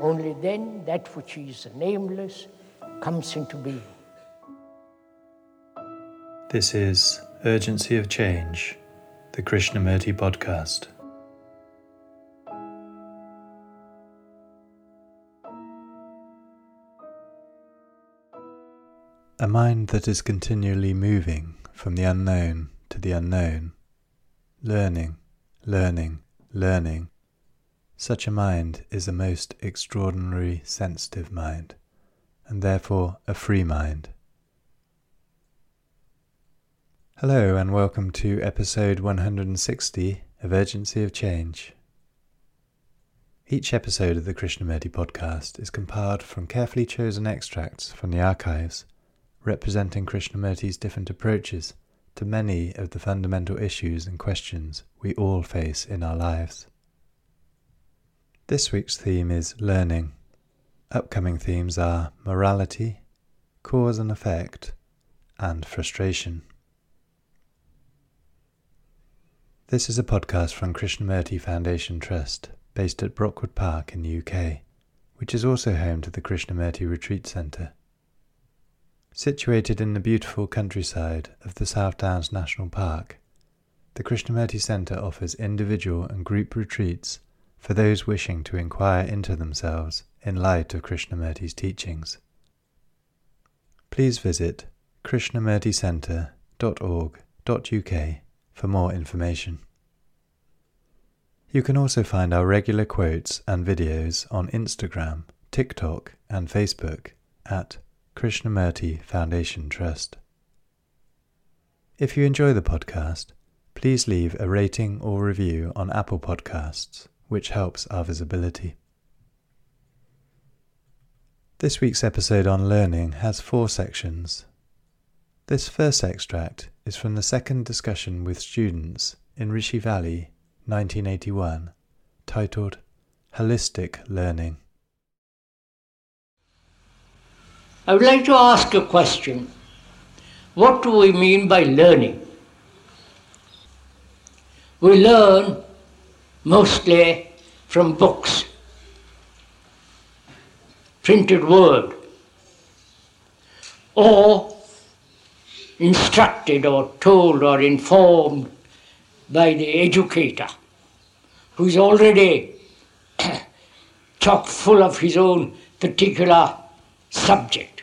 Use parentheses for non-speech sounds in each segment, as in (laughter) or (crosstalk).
Only then that which is nameless comes into being. This is Urgency of Change, the Krishnamurti podcast. A mind that is continually moving from the unknown to the unknown, learning, learning, learning. Such a mind is a most extraordinary sensitive mind, and therefore a free mind. Hello, and welcome to episode 160 of Urgency of Change. Each episode of the Krishnamurti podcast is compiled from carefully chosen extracts from the archives representing Krishnamurti's different approaches to many of the fundamental issues and questions we all face in our lives. This week's theme is learning. Upcoming themes are morality, cause and effect, and frustration. This is a podcast from Krishnamurti Foundation Trust, based at Brockwood Park in the UK, which is also home to the Krishnamurti Retreat Centre. Situated in the beautiful countryside of the South Downs National Park, the Krishnamurti Centre offers individual and group retreats for those wishing to inquire into themselves in light of Krishnamurti's teachings. Please visit krishnamurticentre.org.uk for more information. You can also find our regular quotes and videos on Instagram, TikTok, and Facebook at Krishnamurti Foundation Trust. If you enjoy the podcast, please leave a rating or review on Apple Podcasts, which helps our visibility. This week's episode on learning has four sections. This first extract is from the second discussion with students in Rishi Valley, 1981, titled Holistic Learning. I would like to ask a question. What do we mean by learning? We learn mostly from books, printed word, or instructed or told or informed by the educator who is already (clears throat) chock full of his own particular subject.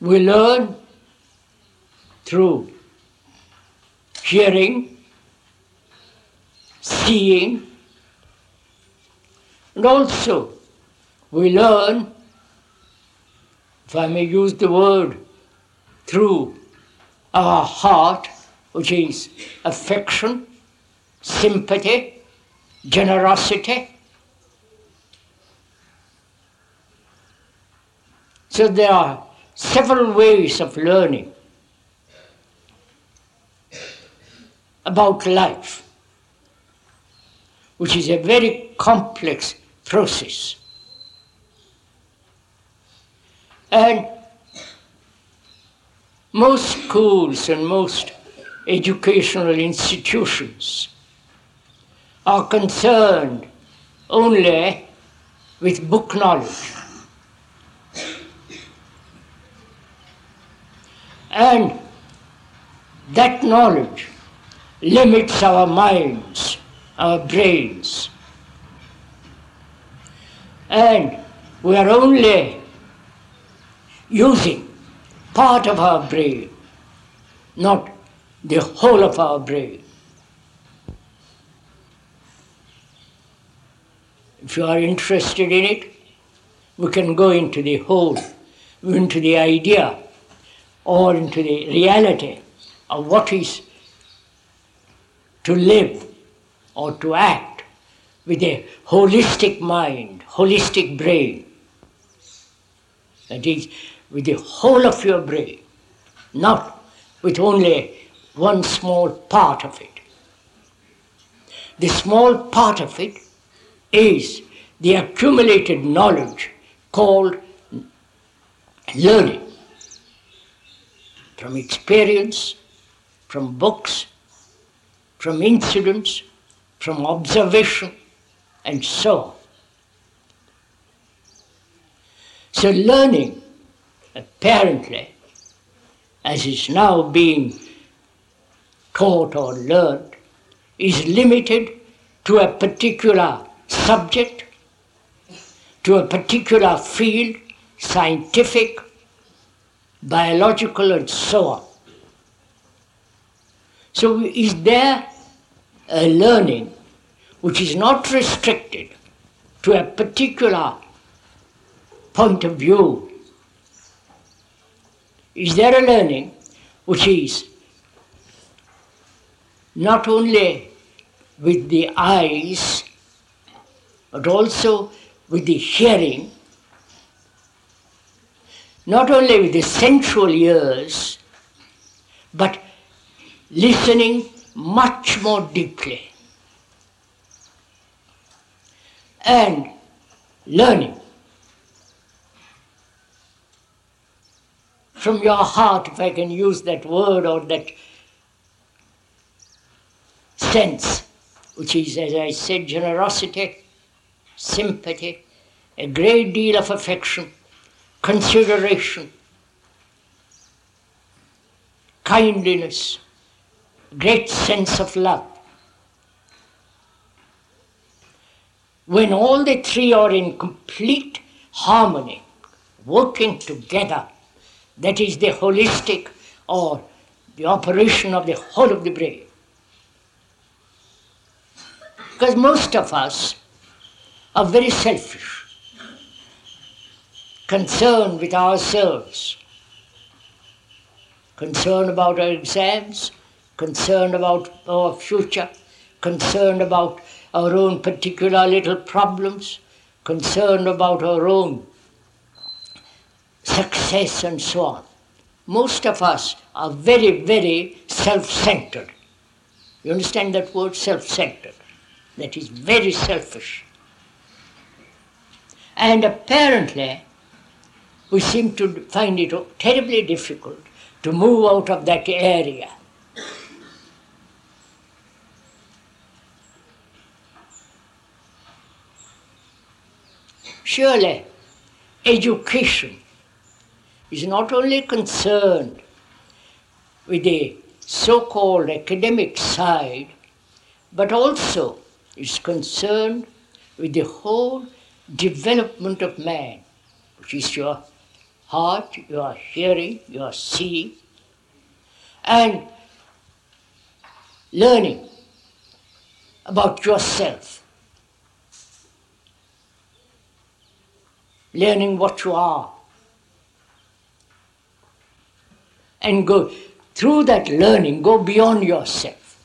we learn through hearing, seeing, and also we learn, if I may use the word, through our heart, which is affection, sympathy, generosity. So there are several ways of learning about life, which is a very complex process. And most schools and most educational institutions are concerned only with book knowledge. And that knowledge limits our minds, our brains. And we are only using part of our brain, not the whole of our brain. If you are interested in it, we can go into the whole, into the idea or into the reality of what is to live or to act with a holistic mind, holistic brain. That is, with the whole of your brain, not with only one small part of it. The small part of it is the accumulated knowledge called learning from experience, from books, from incidents, from observation, and so on. So, learning, apparently, as is now being taught or learned, is limited to a particular subject, to a particular field, scientific, biological, and so on. So, is there a learning which is not restricted to a particular point of view? Is there a learning which is not only with the eyes, but also with the hearing, not only with the sensual ears, but listening much more deeply. And learning from your heart, if I can use that word or that sense, which is, as I said, generosity, sympathy, a great deal of affection, consideration, kindliness, great sense of love. When all the three are in complete harmony, working together, that is the holistic or the operation of the whole of the brain. Because most of us are very selfish, concerned with ourselves, concerned about our exams, concerned about our future, concerned about our own particular little problems, concerned about our own success and so on. Most of us are very, very self centered. You understand that word self centered? that is very selfish. And apparently, we seem to find it terribly difficult to move out of that area. Surely, education is not only concerned with the so called academic side, but also is concerned with the whole development of man, which is your heart, your hearing, your seeing, and learning about yourself, learning what you are, and go through that learning, go beyond yourself.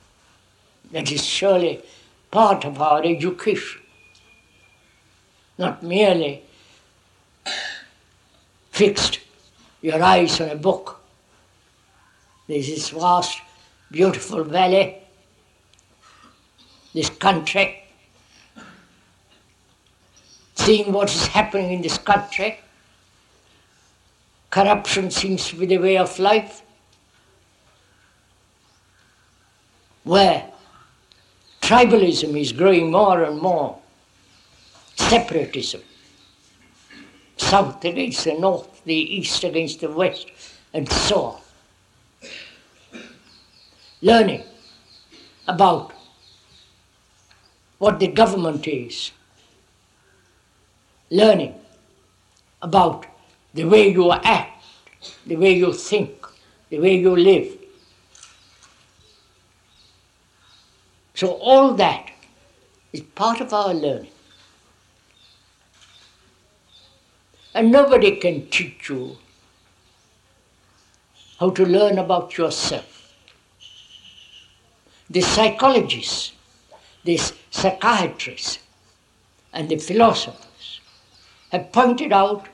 That is surely part of our education, not merely fixed your eyes on a book. There's this vast, beautiful valley, this country, seeing what is happening in this country. Corruption seems to be the way of life. Where Tribalism is growing more and more. Separatism. South against the north, the east against the west, and so on. Learning about what the government is. Learning about the way you act, the way you think, the way you live. So all that is part of our learning. And nobody can teach you how to learn about yourself. The psychologists, the psychiatrists, and the philosophers have pointed out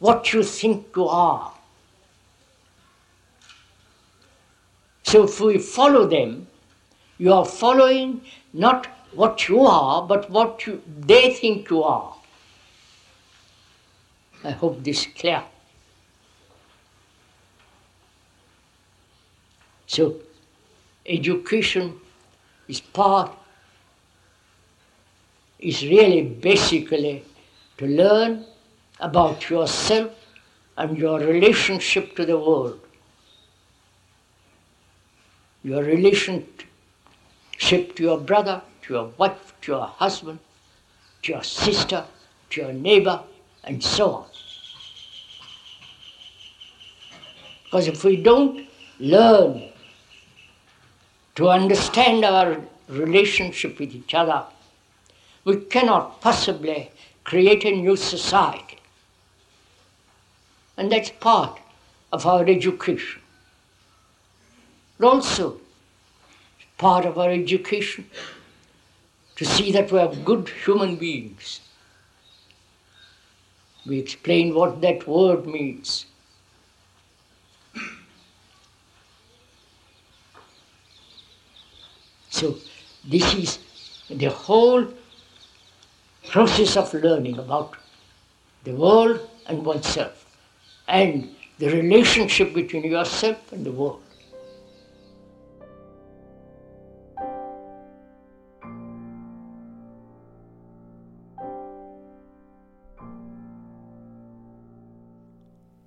what you think you are. So if we follow them, you are following not what you are, but what you, they think you are. I hope this is clear. So, education is part, is really basically to learn about yourself and your relationship to the world. Your relationship to your brother, to your wife, to your husband, to your sister, to your neighbor, and so on. Because if we don't learn to understand our relationship with each other, we cannot possibly create a new society. And that's part of our education. But also, part of our education to see that we are good human beings. We explain what that word means. So, this is the whole process of learning about the world and oneself, and the relationship between yourself and the world.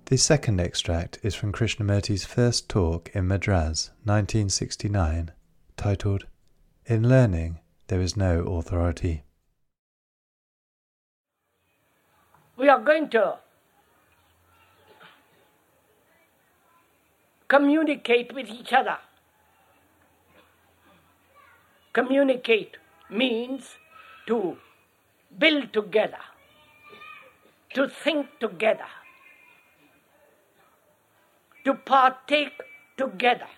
The second extract is from Krishnamurti's first talk in Madras, 1969, titled In Learning There is No Authority. We are going to communicate with each other. Communicate means to build together, to think together to partake together,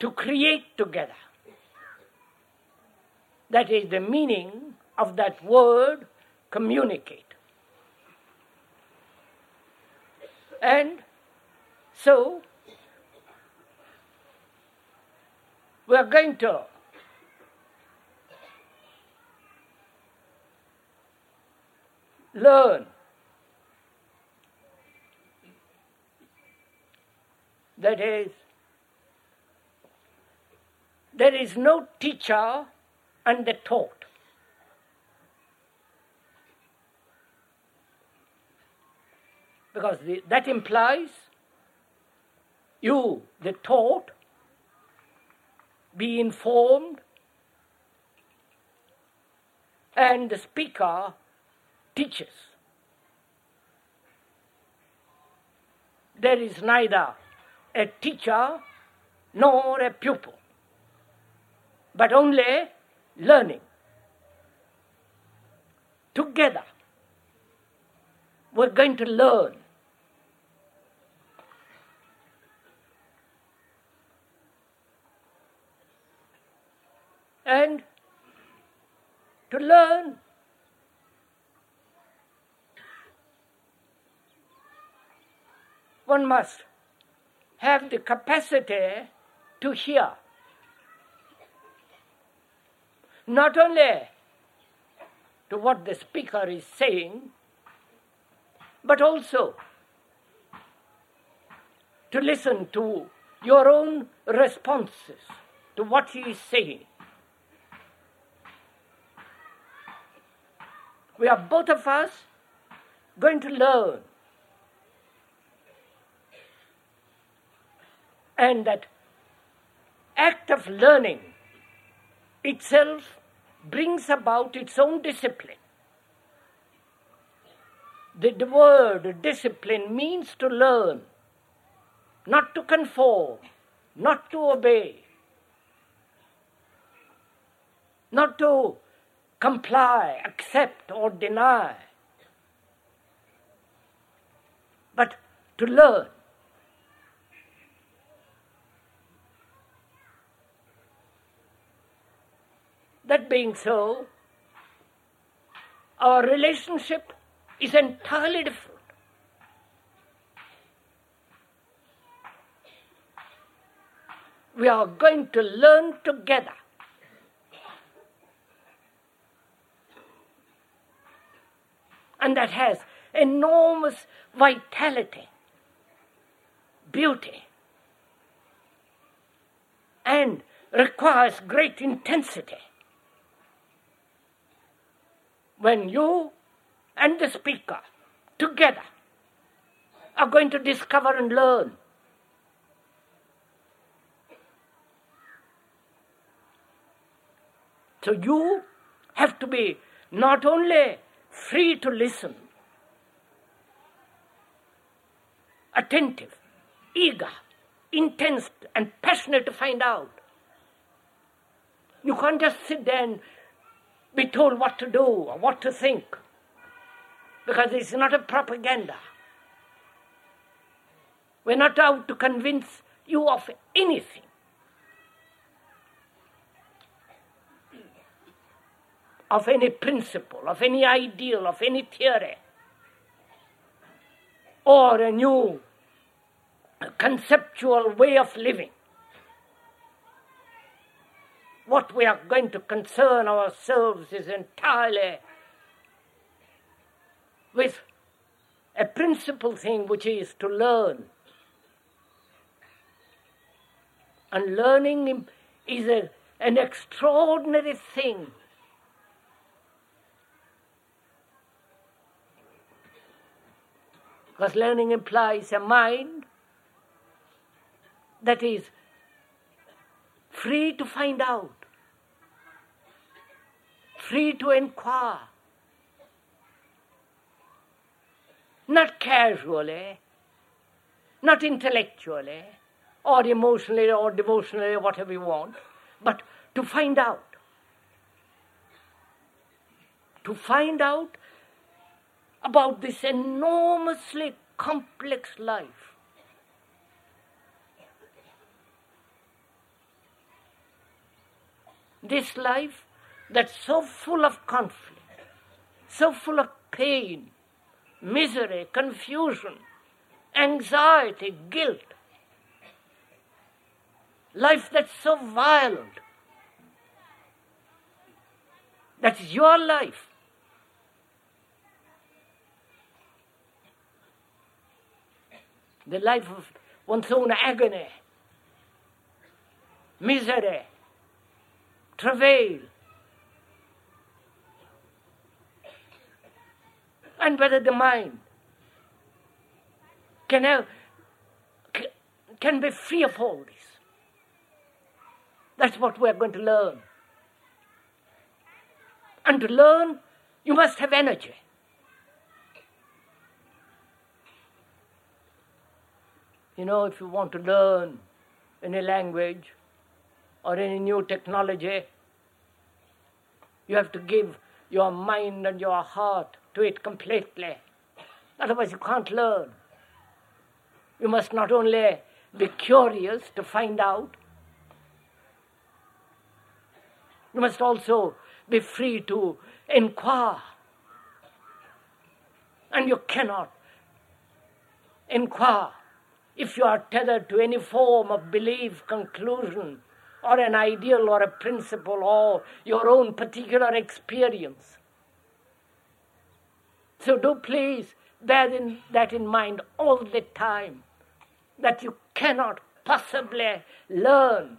to create together. That is the meaning of that word communicate. And so, we are going to learn That is, there is no teacher and the taught. Because the, that implies you, the taught, be informed, and the speaker teaches. There is neither a teacher nor a pupil, but only learning. Together, we're going to learn. And to learn one must have the capacity to hear. Not only to what the speaker is saying, but also to listen to your own responses to what he is saying. We are both of us going to learn And that act of learning itself brings about its own discipline. The, the word discipline means to learn, not to conform, not to obey, not to comply, accept, or deny, but to learn. That being so, our relationship is entirely different. We are going to learn together. And that has enormous vitality, beauty, and requires great intensity. When you and the speaker together are going to discover and learn. So you have to be not only free to listen, attentive, eager, intense, and passionate to find out. You can't just sit there and be told what to do or what to think because it's not a propaganda. We're not out to convince you of anything. Of any principle, of any ideal, of any theory, or a new conceptual way of living. What we are going to concern ourselves is entirely with a principal thing which is to learn. And learning is a, an extraordinary thing. Because learning implies a mind that is free to find out, free to inquire, not casually, not intellectually, or emotionally, or devotionally, whatever you want, but to find out. To find out about this enormously complex life. This life that's so full of conflict, so full of pain, misery, confusion, anxiety, guilt. Life that's so violent. That's your life. The life of one's own agony, misery, travail, and whether the mind can, have, can be free of all this. That's what we're going to learn. And to learn, you must have energy. You know, if you want to learn any language or any new technology, you have to give your mind and your heart to it completely. Otherwise, you can't learn. You must not only be curious to find out, you must also be free to inquire. And you cannot inquire if you are tethered to any form of belief, conclusion, or an ideal or a principle or your own particular experience. So do please bear in, that in mind all the time that you cannot possibly learn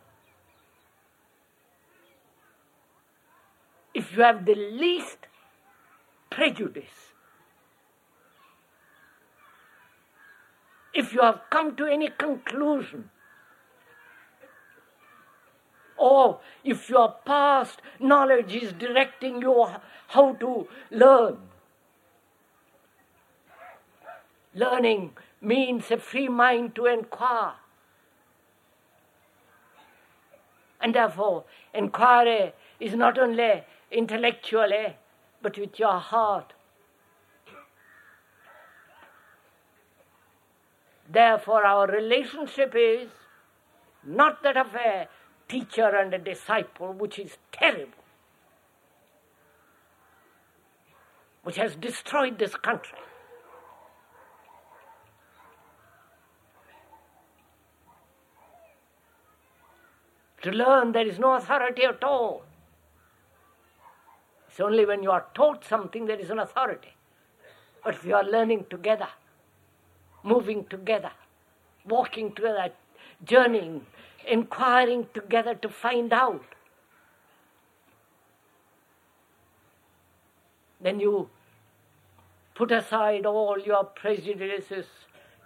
if you have the least prejudice. If you have come to any conclusion or if your past knowledge is directing you how to learn. Learning means a free mind to inquire. And therefore, inquiry is not only intellectually, eh, but with your heart. Therefore, our relationship is not that of a teacher and a disciple, which is terrible. which has destroyed this country. To learn there is no authority at all. It's only when you are taught something there is an authority. But if you are learning together, moving together, walking together, journeying, inquiring together to find out, then you put aside all your prejudices,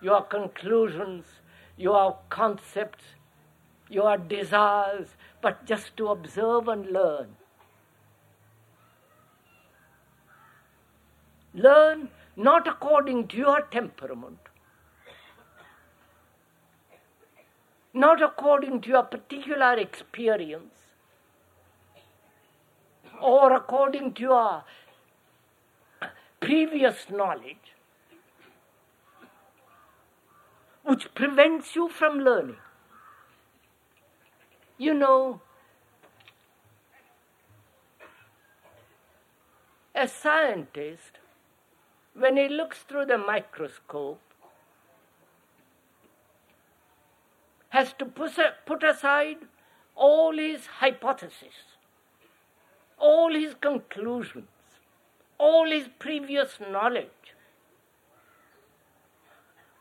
your conclusions, your concepts, your desires, but just to observe and learn. Learn not according to your temperament, not according to your particular experience, or according to your previous knowledge, which prevents you from learning. You know, a scientist when he looks through the microscope, has to put aside all his hypotheses, all his conclusions, all his previous knowledge,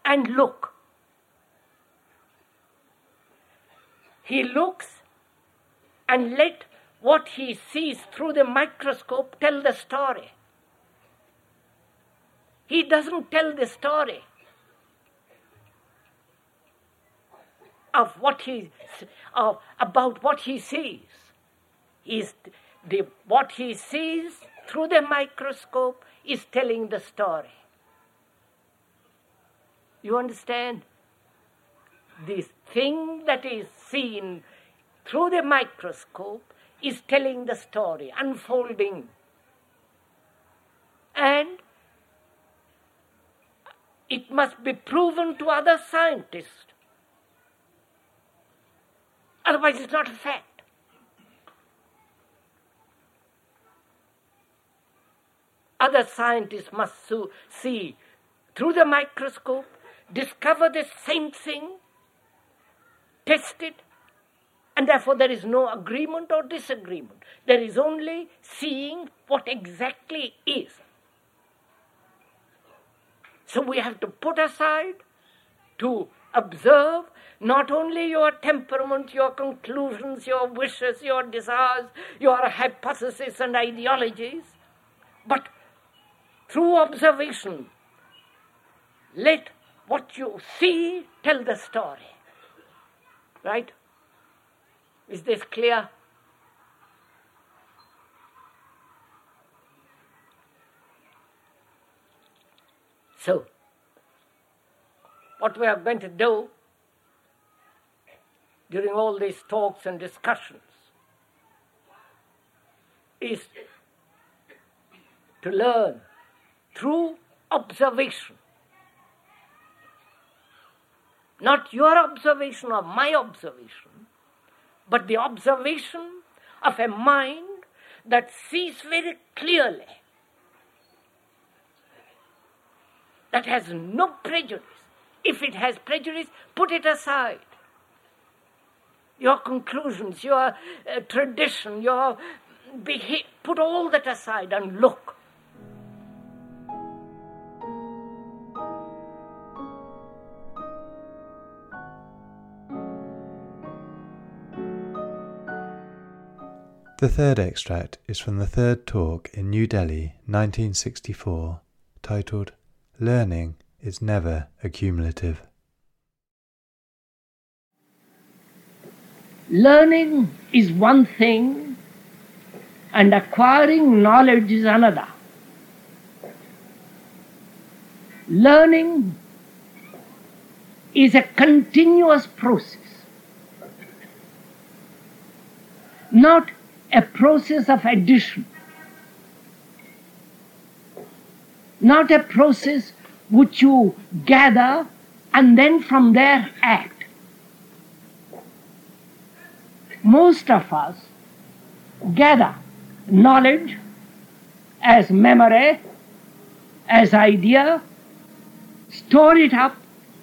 and look. He looks and let what he sees through the microscope tell the story. He doesn't tell the story of what he of, about what he sees. Is the what he sees through the microscope is telling the story. You understand? This thing that is seen through the microscope is telling the story, unfolding. And it must be proven to other scientists. Otherwise, it's not a fact. Other scientists must see through the microscope, discover the same thing, test it, and therefore there is no agreement or disagreement. There is only seeing what exactly is. So we have to put aside to observe not only your temperament, your conclusions, your wishes, your desires, your hypotheses and ideologies, but through observation, let what you see tell the story. Right? Is this clear? So, what we are going to do during all these talks and discussions is to learn through observation. Not your observation or my observation, but the observation of a mind that sees very clearly that has no prejudice. If it has prejudice, put it aside. Your conclusions, your uh, tradition, your behavior, put all that aside and look. The third extract is from the third talk in New Delhi, 1964, titled Learning is never accumulative. Learning is one thing and acquiring knowledge is another. Learning is a continuous process, not a process of addition. not a process which you gather and then from there act. Most of us gather knowledge as memory as idea, store it up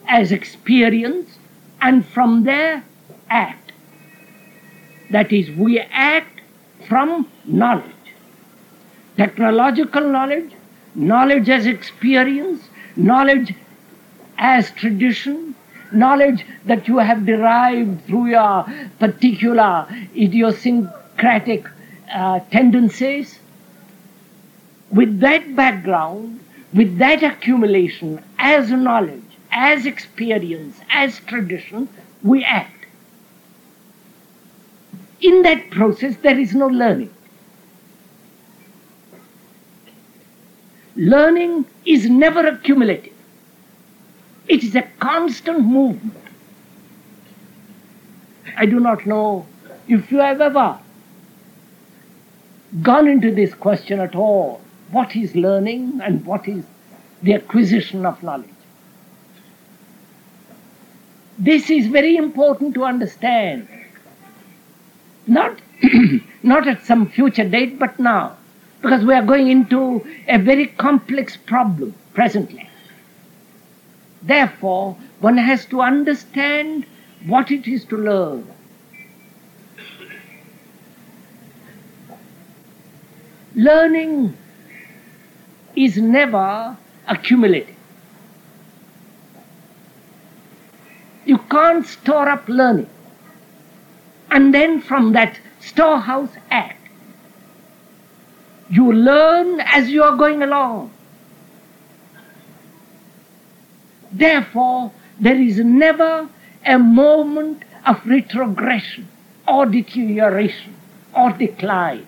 as experience, and from there act. That is, we act from knowledge. Technological knowledge, knowledge as experience, knowledge as tradition, knowledge that you have derived through your particular idiosyncratic uh, tendencies. With that background, with that accumulation as knowledge, as experience, as tradition, we act. In that process, there is no learning. Learning is never accumulative. It is a constant movement. I do not know if you have ever gone into this question at all. What is learning and what is the acquisition of knowledge? This is very important to understand. Not, (clears throat) not at some future date, but now. Because we are going into a very complex problem presently. Therefore, one has to understand what it is to learn. Learning is never accumulative. You can't store up learning and then from that storehouse act. You learn as you are going along. Therefore, there is never a moment of retrogression or deterioration or decline.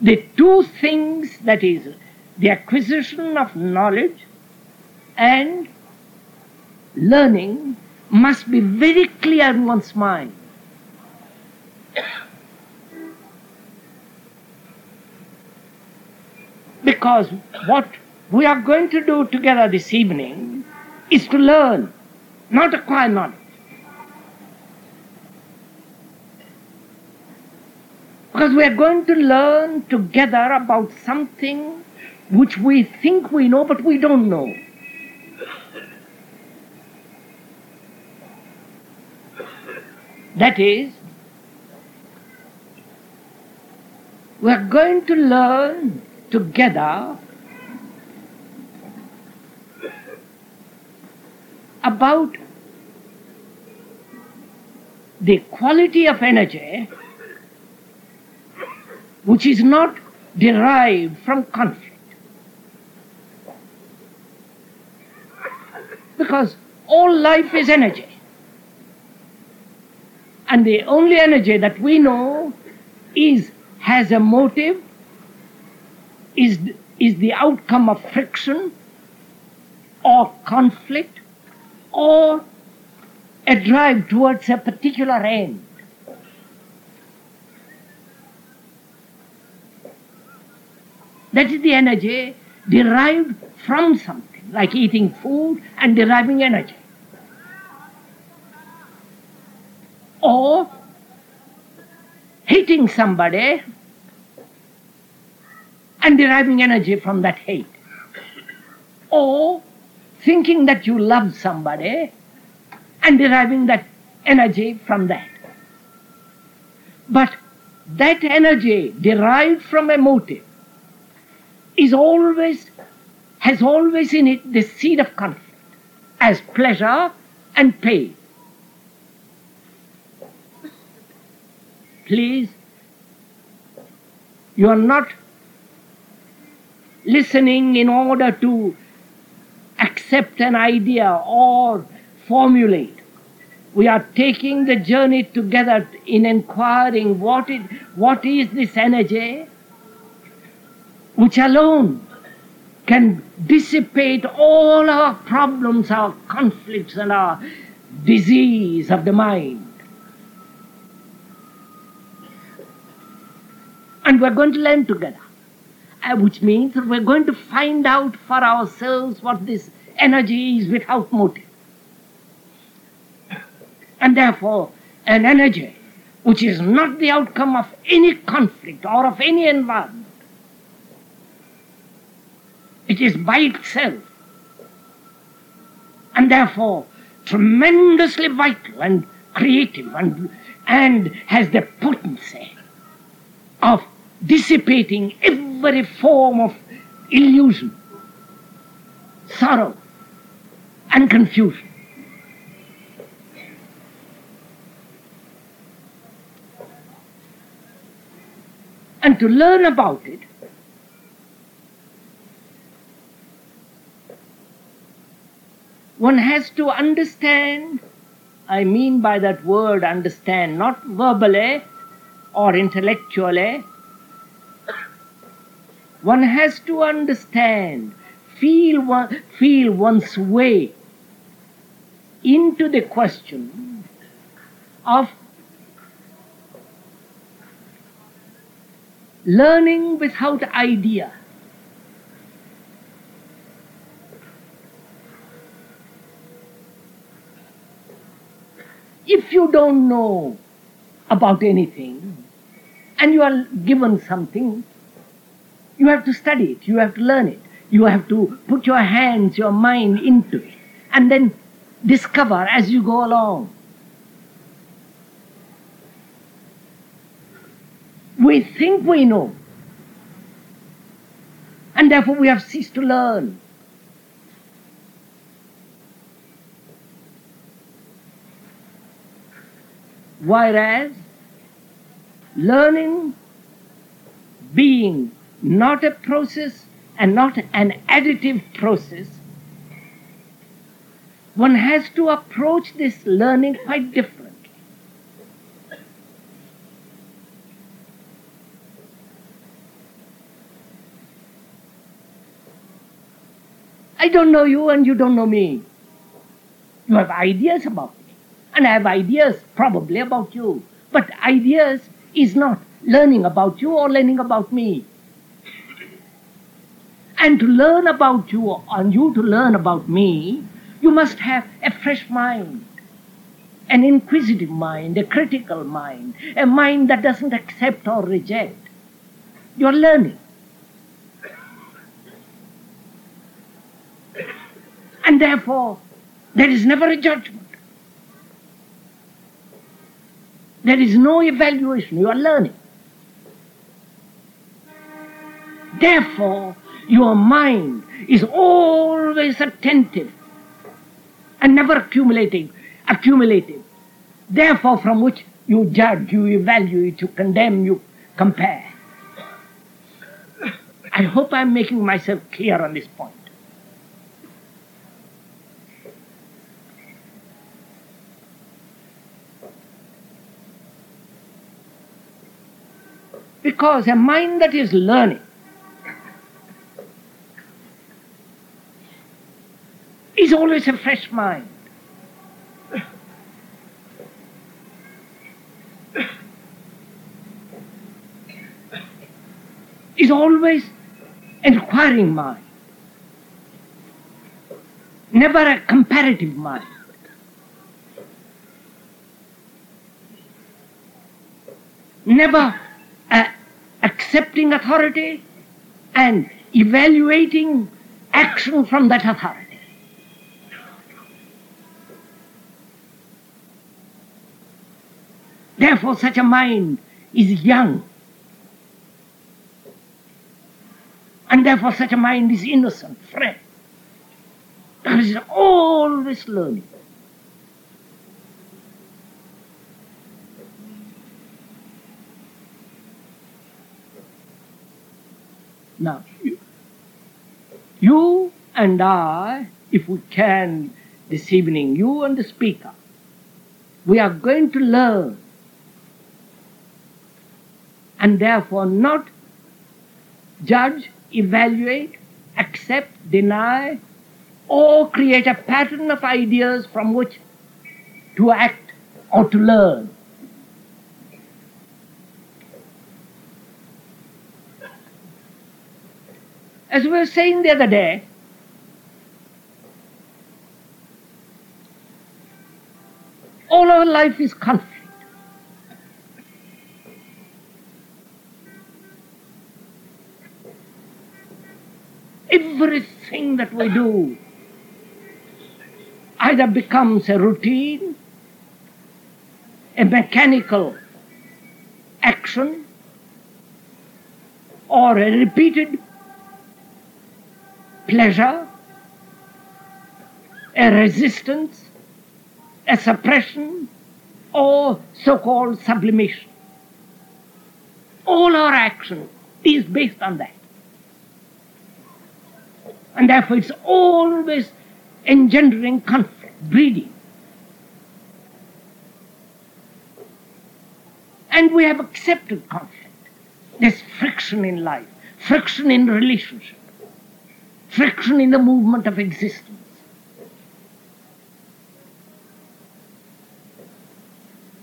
The two things, that is, the acquisition of knowledge and learning, must be very clear in one's mind. Because what we are going to do together this evening is to learn, not acquire knowledge. Because we are going to learn together about something which we think we know but we don't know. That is, we are going to learn together about the quality of energy which is not derived from conflict. Because all life is energy. And the only energy that we know is has a motive is, is the outcome of friction or conflict or a drive towards a particular end. That is the energy derived from something, like eating food and deriving energy. Or hating somebody and deriving energy from that hate. Or thinking that you love somebody and deriving that energy from that. But that energy derived from a motive is always, has always in it the seed of conflict as pleasure and pain. Please, you are not listening in order to accept an idea or formulate. We are taking the journey together in inquiring what, it, what is this energy which alone can dissipate all our problems, our conflicts, and our disease of the mind. And we're going to learn together. Uh, which means we're going to find out for ourselves what this energy is without motive. And therefore, an energy which is not the outcome of any conflict or of any environment. It is by itself. And therefore, tremendously vital and creative and, and has the potency of dissipating every form of illusion, sorrow, and confusion. And to learn about it, one has to understand, I mean by that word understand, not verbally eh, or intellectually, eh, one has to understand, feel, one, feel one's way into the question of learning without idea. If you don't know about anything and you are given something, you have to study it, you have to learn it, you have to put your hands, your mind into it, and then discover as you go along. We think we know, and therefore we have ceased to learn. Whereas learning being not a process and not an additive process, one has to approach this learning quite differently. I don't know you and you don't know me. You have ideas about me, and I have ideas probably about you. But ideas is not learning about you or learning about me and to learn about you and you to learn about me, you must have a fresh mind, an inquisitive mind, a critical mind, a mind that doesn't accept or reject. You're learning. And therefore, there is never a judgment. There is no evaluation. You are learning. Therefore, your mind is always attentive and never accumulating, accumulative. Therefore, from which you judge, you evaluate, you condemn, you compare. I hope I'm making myself clear on this point. Because a mind that is learning is always a fresh mind. Is always an inquiring mind, never a comparative mind. Never uh, accepting authority and evaluating action from that authority. Therefore, such a mind is young. And therefore, such a mind is innocent, fresh. There is always learning. Now, you, you and I, if we can this evening, you and the speaker, we are going to learn and therefore not judge, evaluate, accept, deny, or create a pattern of ideas from which to act or to learn. As we were saying the other day, all our life is conflict. Everything that we do either becomes a routine, a mechanical action, or a repeated pleasure, a resistance, a suppression, or so called sublimation. All our action is based on that. And therefore it's always engendering conflict, breeding. And we have accepted conflict. There's friction in life, friction in relationship, friction in the movement of existence.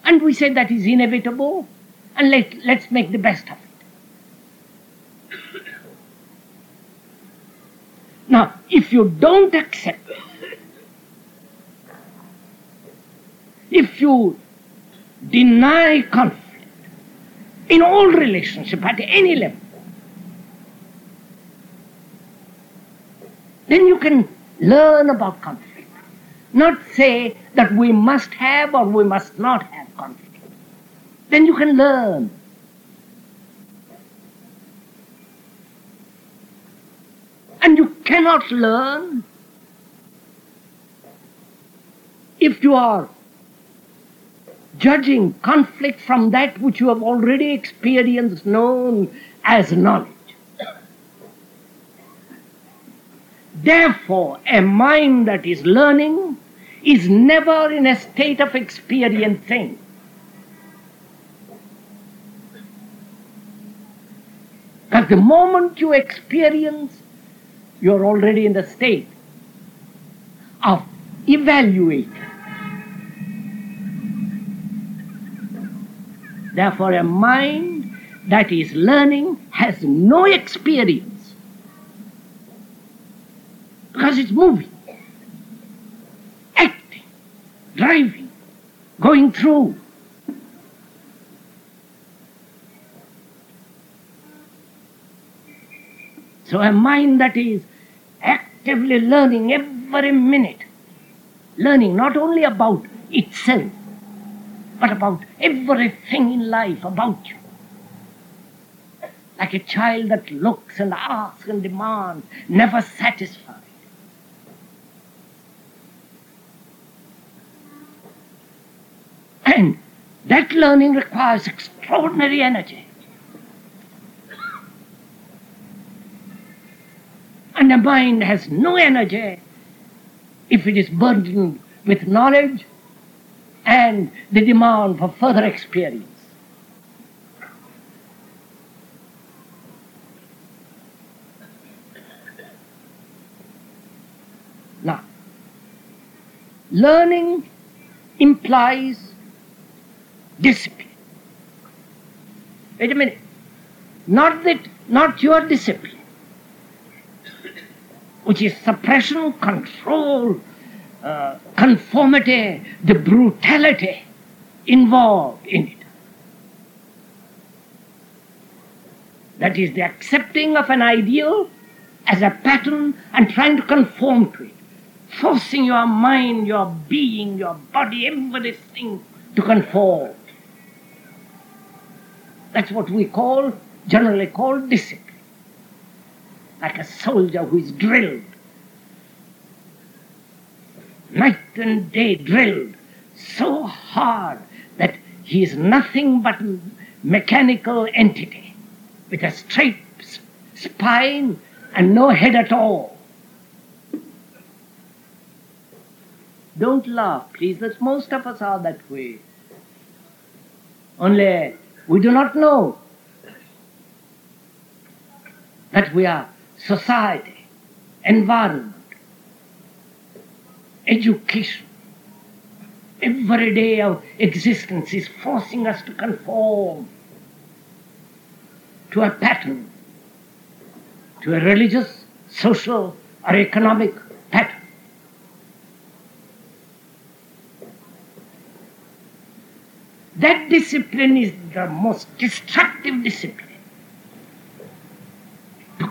And we say that is inevitable, and let, let's make the best of it. Now, if you don't accept if you deny conflict in all relationship at any level, then you can learn about conflict. Not say that we must have or we must not have conflict. Then you can learn. And you cannot learn if you are judging conflict from that which you have already experienced, known as knowledge. Therefore, a mind that is learning is never in a state of experiencing. Because the moment you experience, you're already in the state of evaluating. Therefore, a mind that is learning has no experience because it's moving, acting, driving, going through. So, a mind that is actively learning every minute, learning not only about itself, but about everything in life about you. Like a child that looks and asks and demands, never satisfied. And that learning requires extraordinary energy. And the mind has no energy if it is burdened with knowledge and the demand for further experience. Now, learning implies discipline. Wait a minute. Not that, not your discipline, which is suppression, control, uh, conformity, the brutality involved in it. That is the accepting of an ideal as a pattern and trying to conform to it, forcing your mind, your being, your body, everything to conform. That's what we call, generally call discipline. Like a soldier who is drilled night and day drilled so hard that he is nothing but a mechanical entity with a straight spine and no head at all. Don't laugh, please. That most of us are that way. Only we do not know that we are society, environment, education. Every day of existence is forcing us to conform to a pattern, to a religious, social, or economic pattern. That discipline is the most destructive discipline.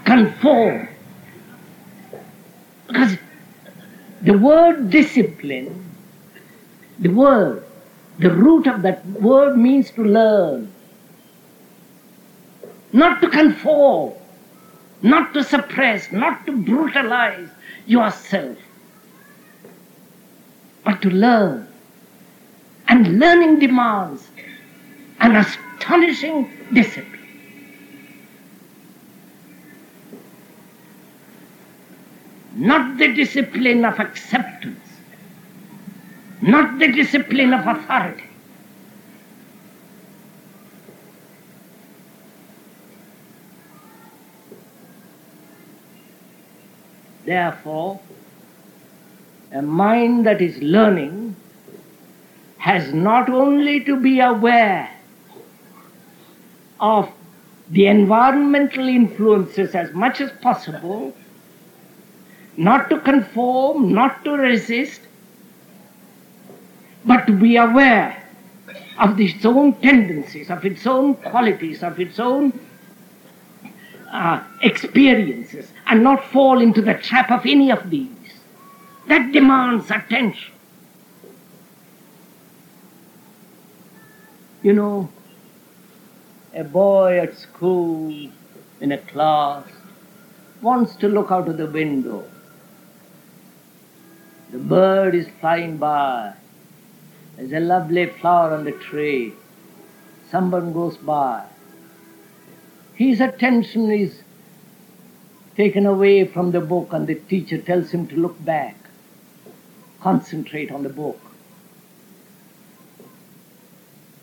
Conform Because the word discipline, the word, the root of that word means to learn, not to conform, not to suppress, not to brutalize yourself, but to learn. And learning demands an astonishing discipline. Not the discipline of acceptance, not the discipline of authority. Therefore, a mind that is learning has not only to be aware of the environmental influences as much as possible, not to conform, not to resist, but to be aware of its own tendencies, of its own qualities, of its own uh, experiences, and not fall into the trap of any of these. That demands attention. You know, a boy at school in a class wants to look out of the window. The bird is flying by. There's a lovely flower on the tree. Someone goes by. His attention is taken away from the book, and the teacher tells him to look back, concentrate on the book.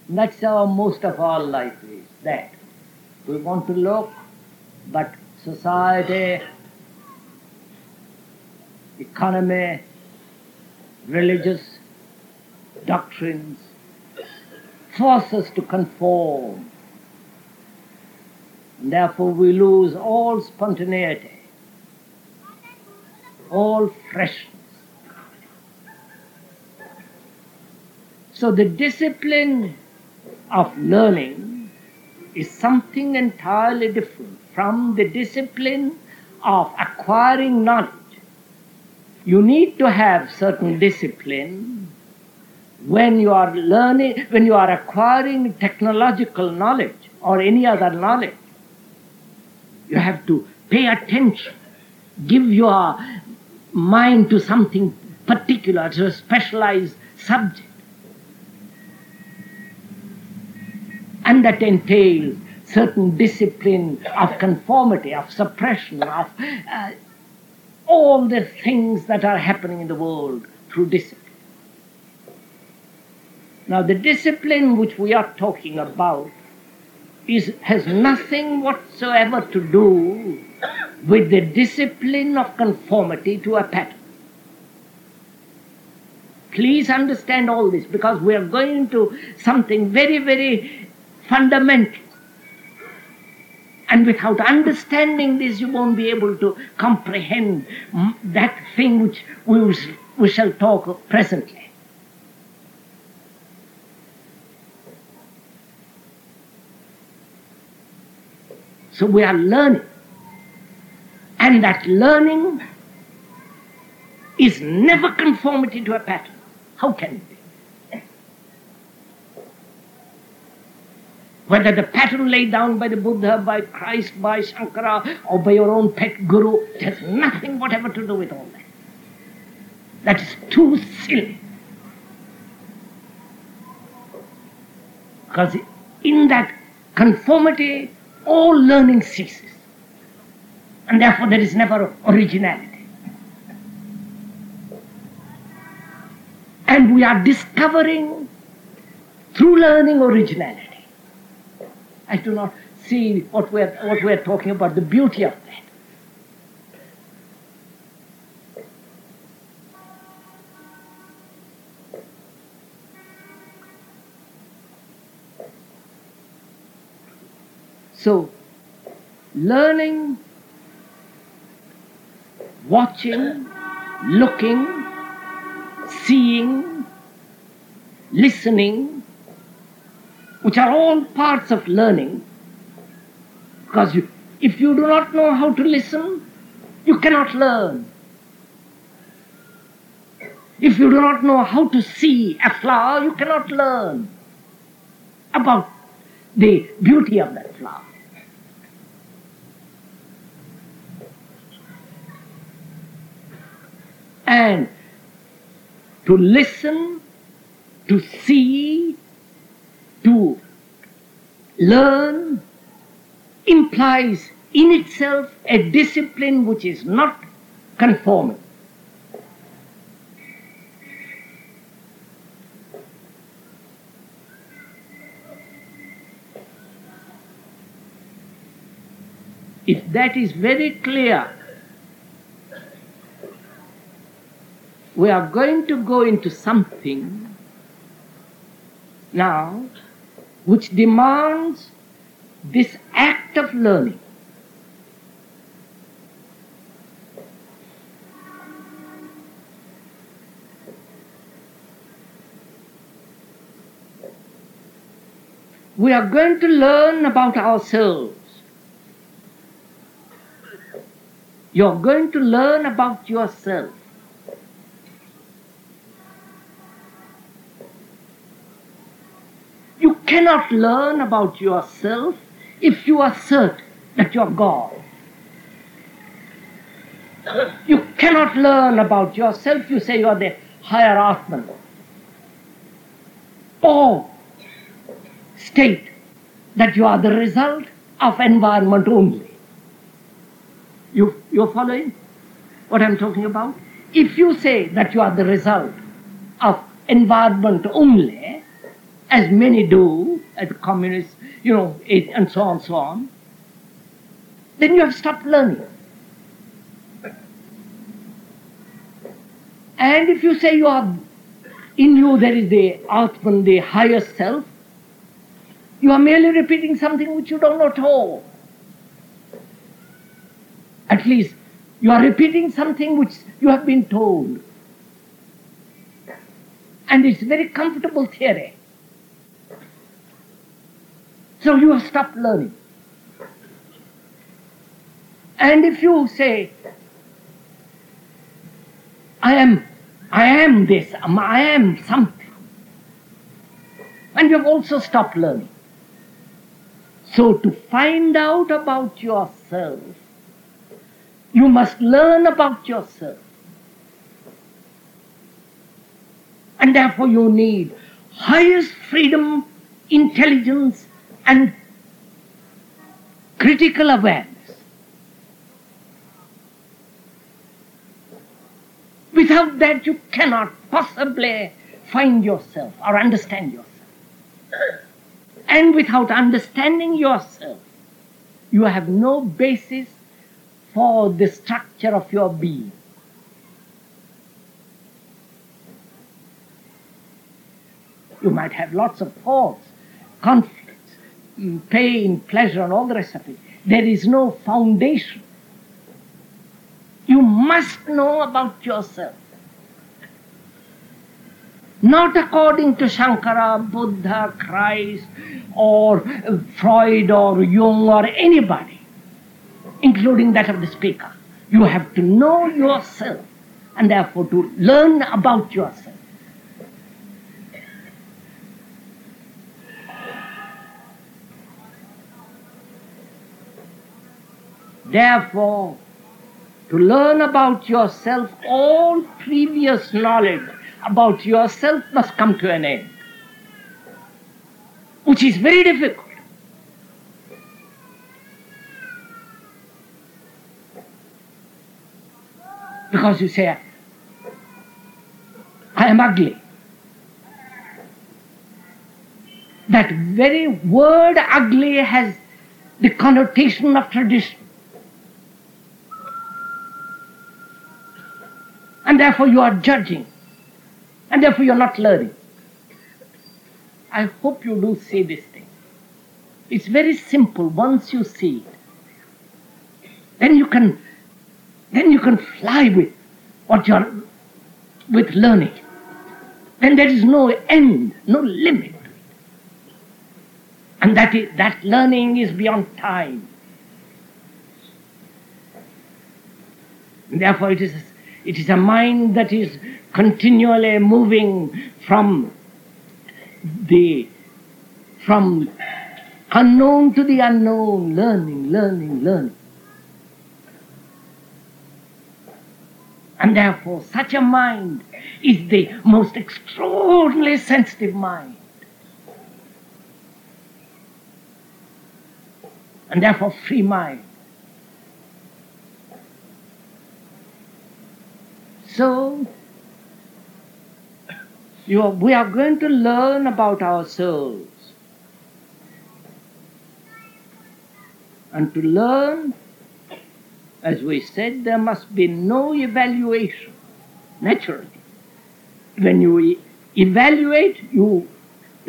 And that's how most of our life is that we want to look, but society, economy, religious doctrines force us to conform. And therefore, we lose all spontaneity, all freshness. So, the discipline of learning is something entirely different from the discipline of acquiring knowledge. You need to have certain discipline when you are learning, when you are acquiring technological knowledge or any other knowledge. You have to pay attention, give your mind to something particular, to a specialized subject. And that entails certain discipline of conformity, of suppression, of uh, all the things that are happening in the world through discipline. Now, the discipline which we are talking about is, has nothing whatsoever to do with the discipline of conformity to a pattern. Please understand all this because we are going into something very, very fundamental. And without understanding this, you won't be able to comprehend that thing which we, we shall talk of presently. So we are learning. And that learning is never conformity to a pattern. How can it be? Whether the pattern laid down by the Buddha, by Christ, by Shankara, or by your own pet guru, it has nothing whatever to do with all that. That is too silly. Because in that conformity, all learning ceases. And therefore there is never originality. And we are discovering through learning originality. I do not see what we're, what we're talking about, the beauty of that. So, learning, watching, looking, seeing, listening, which are all parts of learning. Because you, if you do not know how to listen, you cannot learn. If you do not know how to see a flower, you cannot learn about the beauty of that flower. And to listen, to see, to learn implies in itself a discipline which is not conforming. If that is very clear, we are going to go into something now which demands this act of learning. We are going to learn about ourselves. You're going to learn about yourself. Cannot learn about yourself if you assert that you're God. You cannot learn about yourself, you say you're the higher Atman. Or state that you are the result of environment only. You, you're following what I'm talking about? If you say that you are the result of environment only, as many do, as communists, you know, and so on, so on, then you have stopped learning. And if you say you are in you there is the Atman, the higher self, you are merely repeating something which you don't know at all. At least you are repeating something which you have been told. And it's a very comfortable theory. So you have stopped learning. And if you say, I am, I am this, um, I am something, and you have also stopped learning. So to find out about yourself, you must learn about yourself. And therefore you need highest freedom, intelligence, and critical awareness. Without that, you cannot possibly find yourself or understand yourself. And without understanding yourself, you have no basis for the structure of your being. You might have lots of thoughts, conflicts, pain, pleasure, and all the rest of it. There is no foundation. You must know about yourself. Not according to Shankara, Buddha, Christ, or Freud, or Jung, or anybody including that of the speaker. You have to know yourself and therefore to learn about yourself. Therefore, to learn about yourself, all previous knowledge about yourself must come to an end, which is very difficult. because you say, I am ugly. That very word ugly has the connotation of tradition. And therefore you are judging. And therefore you are not learning. I hope you do see this thing. It's very simple once you see it. Then you can then you can fly with what you're with learning. Then there is no end, no limit. And that, is, that learning is beyond time. And therefore, it is It is a mind that is continually moving from the from unknown to the unknown, learning, learning, learning. And therefore, such a mind is the most extraordinarily sensitive mind. And therefore, free mind. So, are, we are going to learn about ourselves. And to learn, as we said, there must be no evaluation, naturally. When you evaluate, you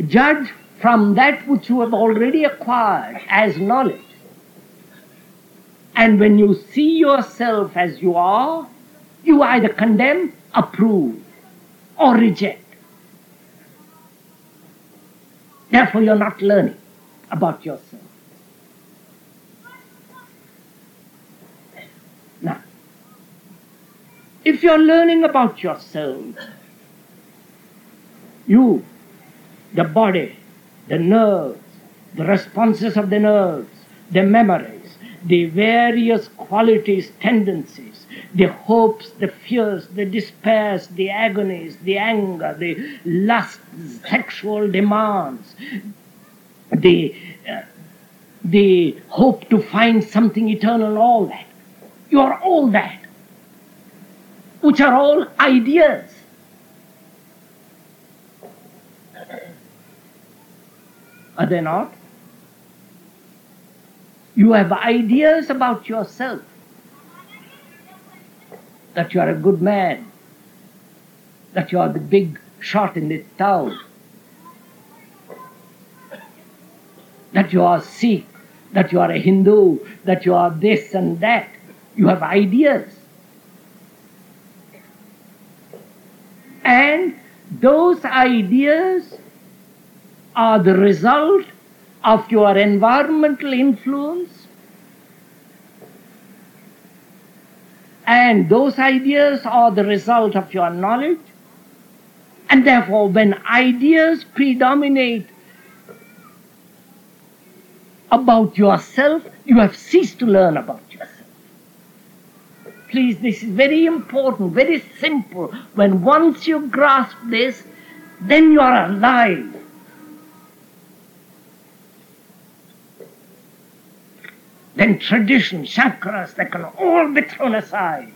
judge from that which you have already acquired as knowledge. And when you see yourself as you are, you either condemn, approve, or reject. Therefore, you're not learning about yourself. Now, if you're learning about yourself, you, the body, the nerves, the responses of the nerves, the memories, the various qualities, tendencies, the hopes, the fears, the despairs, the agonies, the anger, the lusts, sexual demands, the, uh, the hope to find something eternal, all that. You are all that, which are all ideas. Are they not? You have ideas about yourself that you are a good man, that you are the big shot in the town, that you are Sikh, that you are a Hindu, that you are this and that. You have ideas. And those ideas are the result of your environmental influence And those ideas are the result of your knowledge. And therefore, when ideas predominate about yourself, you have ceased to learn about yourself. Please, this is very important, very simple. When once you grasp this, then you are alive. Then tradition, Shankaras, they can all be thrown aside.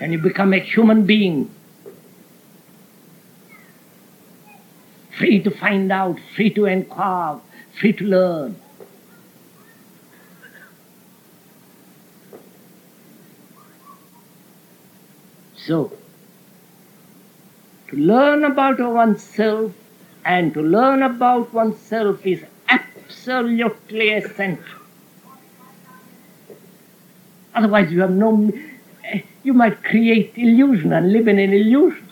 And you become a human being, free to find out, free to inquire, free to learn. So, to learn about oneself and to learn about oneself is absolutely essential. Otherwise, you have no. You might create illusion and live in an illusion.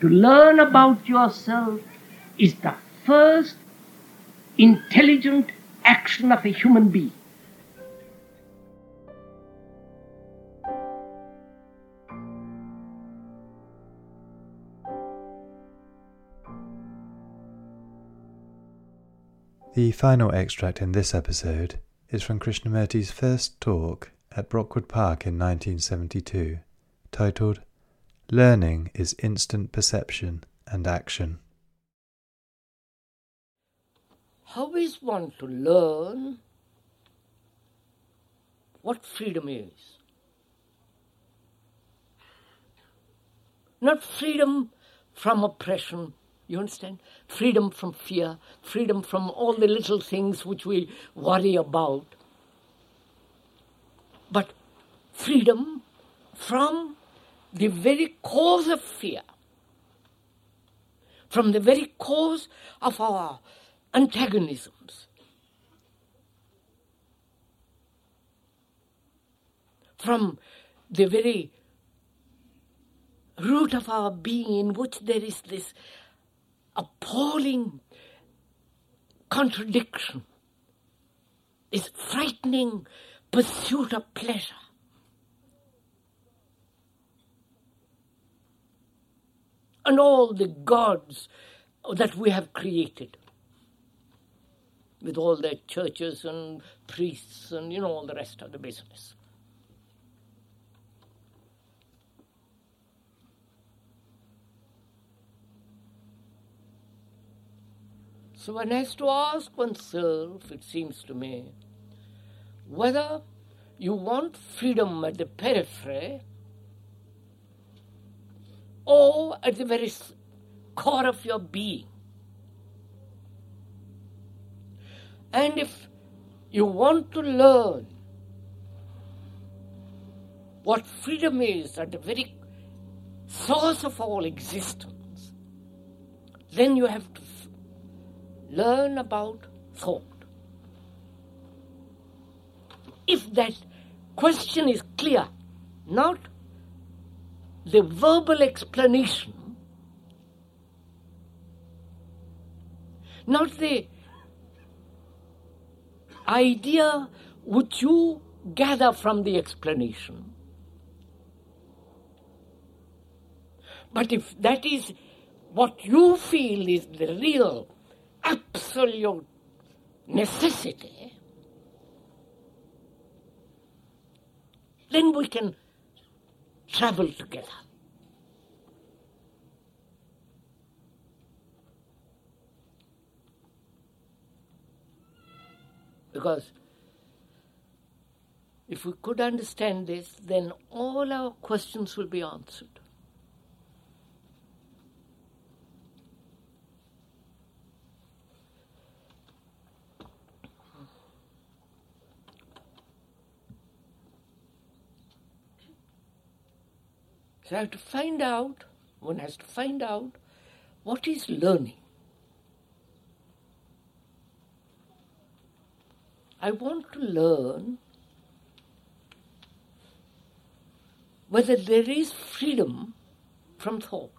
To learn about yourself is the first intelligent action of a human being. The final extract in this episode is from Krishnamurti's first talk at Brockwood Park in 1972, titled Learning is Instant Perception and Action. How is one to learn what freedom is? Not freedom from oppression, you understand? Freedom from fear, freedom from all the little things which we worry about. But freedom from the very cause of fear, from the very cause of our antagonisms, from the very root of our being in which there is this appalling contradiction this frightening pursuit of pleasure. And all the gods that we have created with all their churches and priests and you know all the rest of the business. So one has to ask oneself, it seems to me, whether you want freedom at the periphery or at the very core of your being. And if you want to learn what freedom is at the very source of all existence, then you have to learn about thought. If that question is clear, not the verbal explanation, not the idea which you gather from the explanation. But if that is what you feel is the real, absolute necessity, then we can travel together. Because if we could understand this, then all our questions will be answered. So I have to find out, one has to find out what is learning. I want to learn whether there is freedom from thought.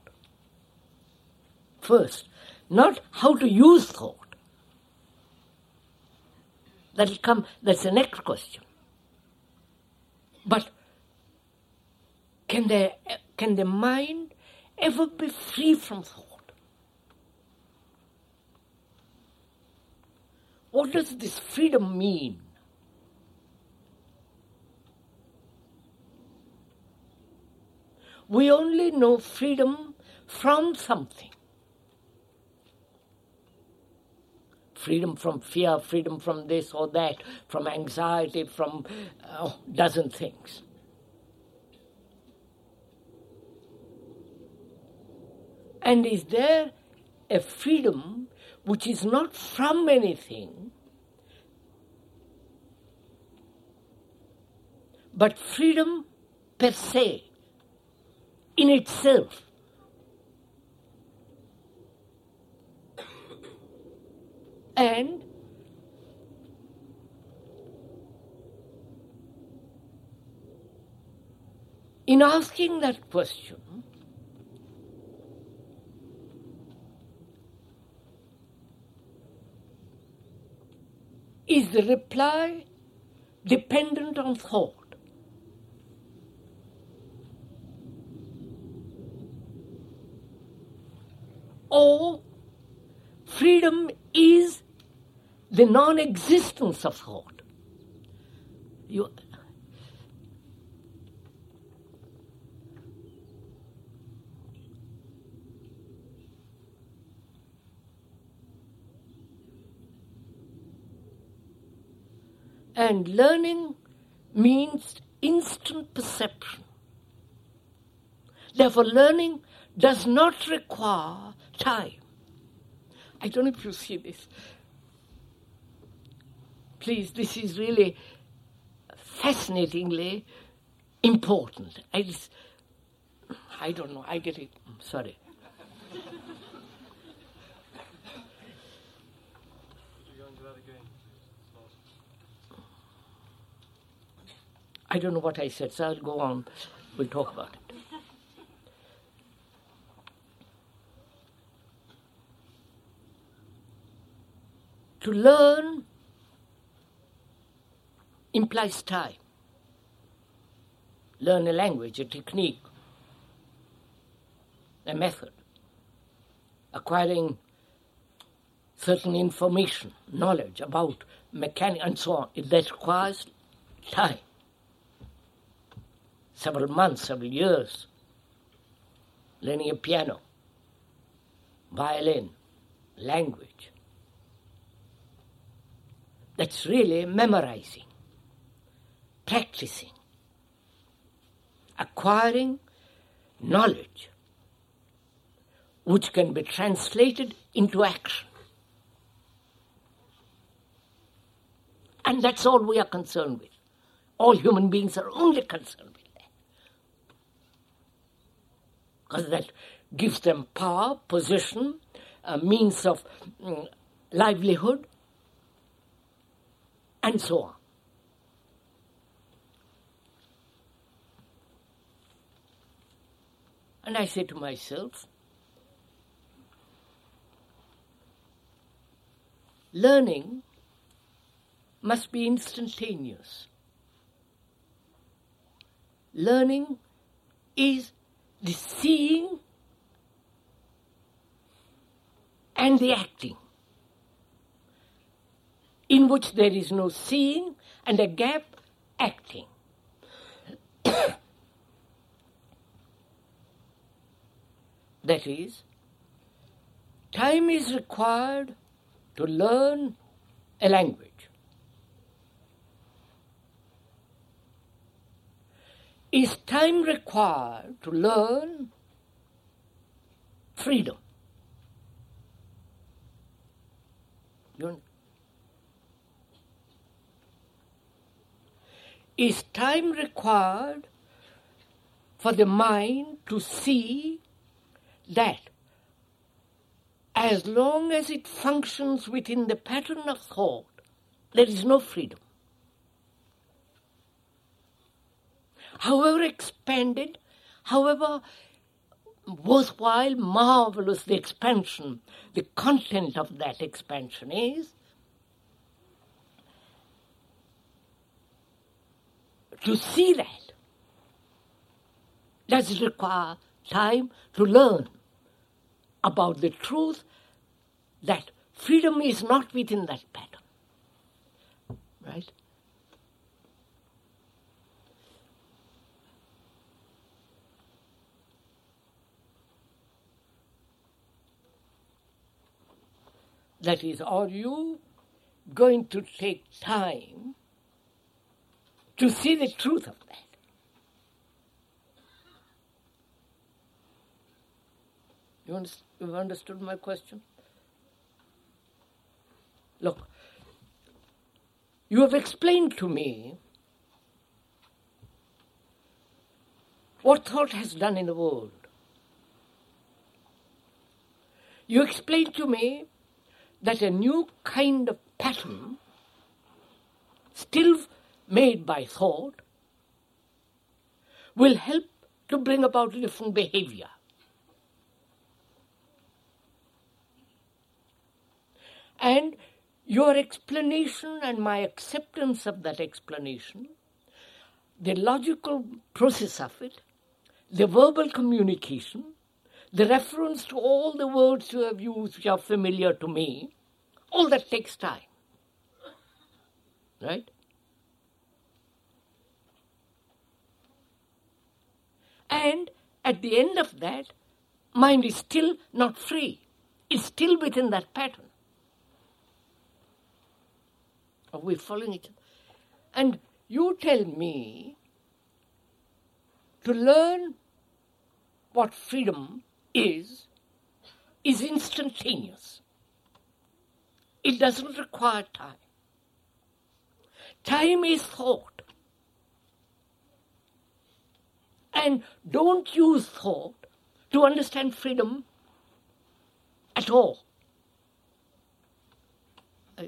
First, not how to use thought. That'll come, that's the next question. But can, there, can the mind ever be free from thought? What does this freedom mean? We only know freedom from something. Freedom from fear, freedom from this or that, from anxiety, from uh, dozen things. And is there a freedom which is not from anything, but freedom per se, in itself. And in asking that question, Is the reply dependent on thought? Or freedom is the non existence of thought? You, And learning means instant perception. Therefore, learning does not require time. I don't know if you see this. Please, this is really fascinatingly important. I just, I don't know, I get it. Mm, sorry. I don't know what I said, so I'll go on. We'll talk about it. To learn implies time. Learn a language, a technique, a method, acquiring certain information, knowledge about mechanics and so on. It, requires time. Several months, several years. Learning a piano, violin, language. That's really memorizing, practicing, acquiring knowledge which can be translated into action. And that's all we are concerned with. All human beings are only concerned with that. Because that gives them power, position, a means of mm, livelihood, and so on. And I say to myself, learning must be instantaneous. Learning is the seeing and the acting, in which there is no seeing and a gap acting. (coughs) that is, time is required to learn a language. Is time required to learn freedom? You is time required for the mind to see that as long as it functions within the pattern of thought, there is no freedom. However expanded, however worthwhile, marvelous the expansion, the content of that expansion is, to see that does require time to learn about the truth that freedom is not within that pattern. Right? That is, are you going to take time to see the truth of that? You understand, you've understood my question? Look, you have explained to me what thought has done in the world. You explained to me that a new kind of pattern, still made by thought, will help to bring about different behavior. And your explanation and my acceptance of that explanation, the logical process of it, the verbal communication, the reference to all the words you have used which are familiar to me, all that takes time. Right? And at the end of that, mind is still not free. It's still within that pattern. Are we following it? And you tell me to learn what freedom is, is instantaneous. It doesn't require time. Time is thought. And don't use thought to understand freedom at all. Uh,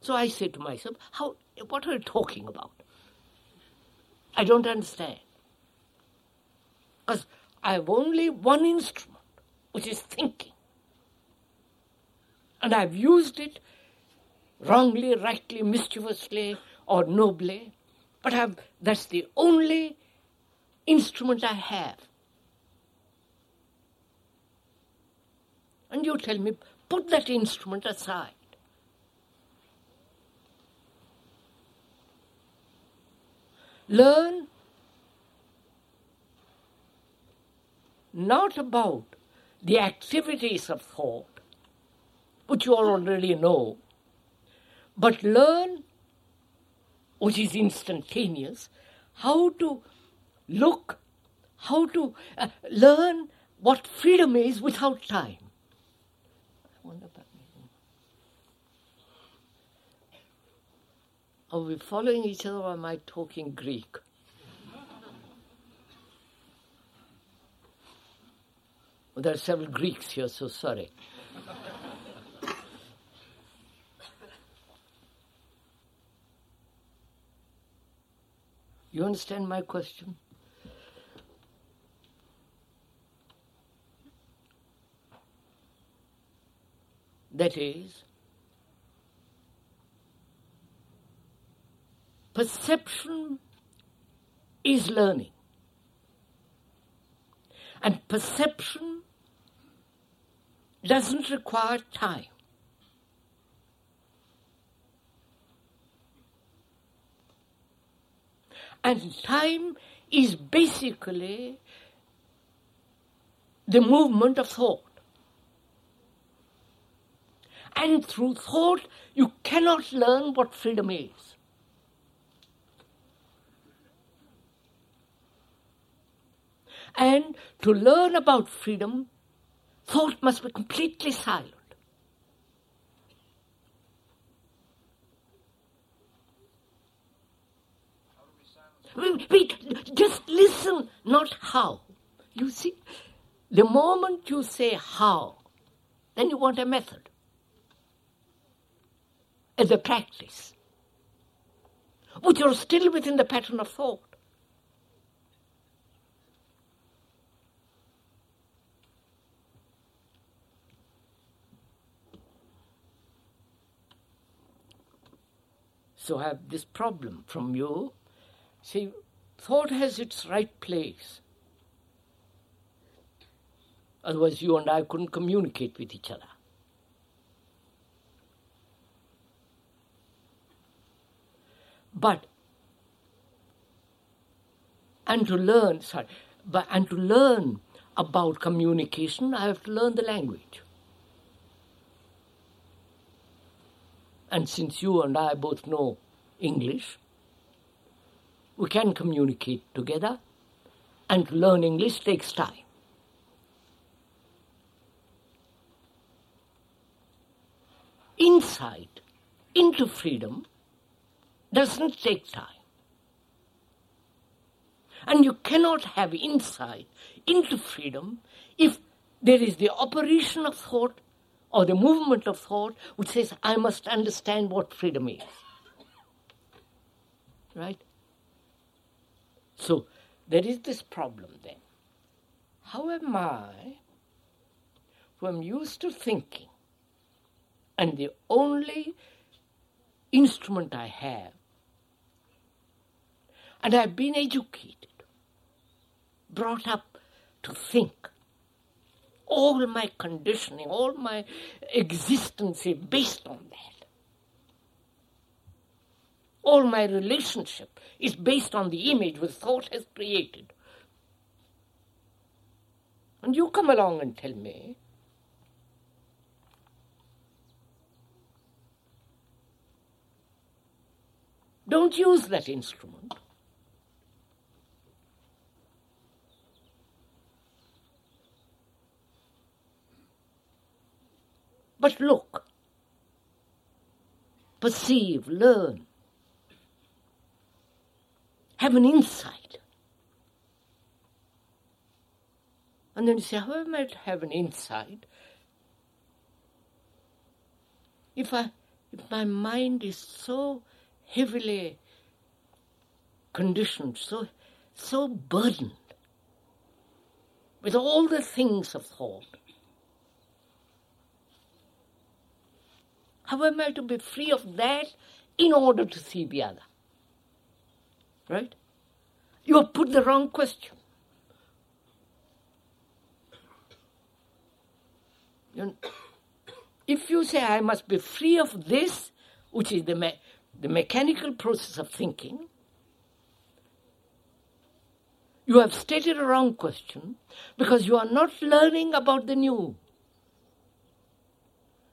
so I say to myself, how, what are you talking about? I don't understand. Because I have only one instrument, which is thinking. And I've used it wrongly, rightly, mischievously, or nobly, but I've, that's the only instrument I have. And you tell me, put that instrument aside. Learn not about the activities of thought, which you all already know, but learn, which is instantaneous, how to look, how to uh, learn what freedom is without time. Are we following each other or am I talking Greek? Well, there are several Greeks here, so sorry. You understand my question? That is, perception is learning. And perception doesn't require time. And time is basically the movement of thought. And through thought, you cannot learn what freedom is. And to learn about freedom, thought must be completely silent. Wait, just listen, not how. You see, the moment you say how, then you want a method as a practice, but you're still within the pattern of thought. So have this problem from you. See, thought has its right place. Otherwise, you and I couldn't communicate with each other. But, and to learn, sorry, but, and to learn about communication, I have to learn the language. And since you and I both know English, we can communicate together, and to learn English takes time. Insight into freedom doesn't take time. And you cannot have insight into freedom if there is the operation of thought or the movement of thought which says, I must understand what freedom is. Right? So there is this problem then. How am I, who am used to thinking, and the only instrument I have, and I've been educated, brought up to think, all my conditioning, all my existence is based on that. All my relationship is based on the image which thought has created. And you come along and tell me don't use that instrument. But look, perceive, learn, have an insight. And then you say, how am I to have an insight if I if my mind is so heavily conditioned, so so burdened with all the things of thought? How am I to be free of that in order to see the other? Right? You have put the wrong question. If you say, I must be free of this, which is the, me- the mechanical process of thinking, you have stated a wrong question because you are not learning about the new.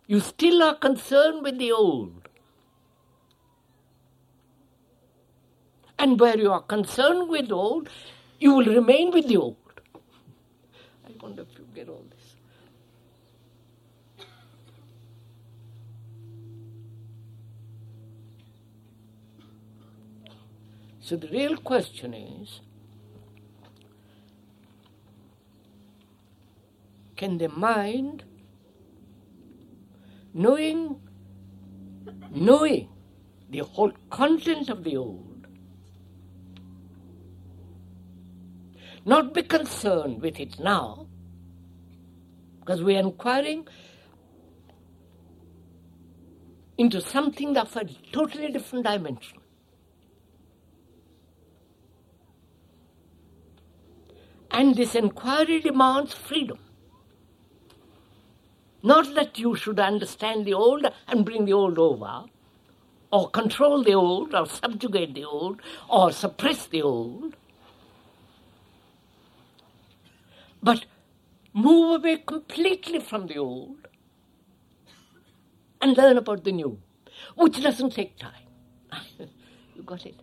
You still are concerned with the old. And where you are concerned with old, you will remain with the old. I wonder if you get all this. So the real question is can the mind, knowing, knowing the whole content of the old, not be concerned with it now, because we are inquiring into something of a totally different dimension. And this inquiry demands freedom. Not that you should understand the old and bring the old over, or control the old, or subjugate the old, or suppress the old, but move away completely from the old and learn about the new, which doesn't take time. (laughs) you got it?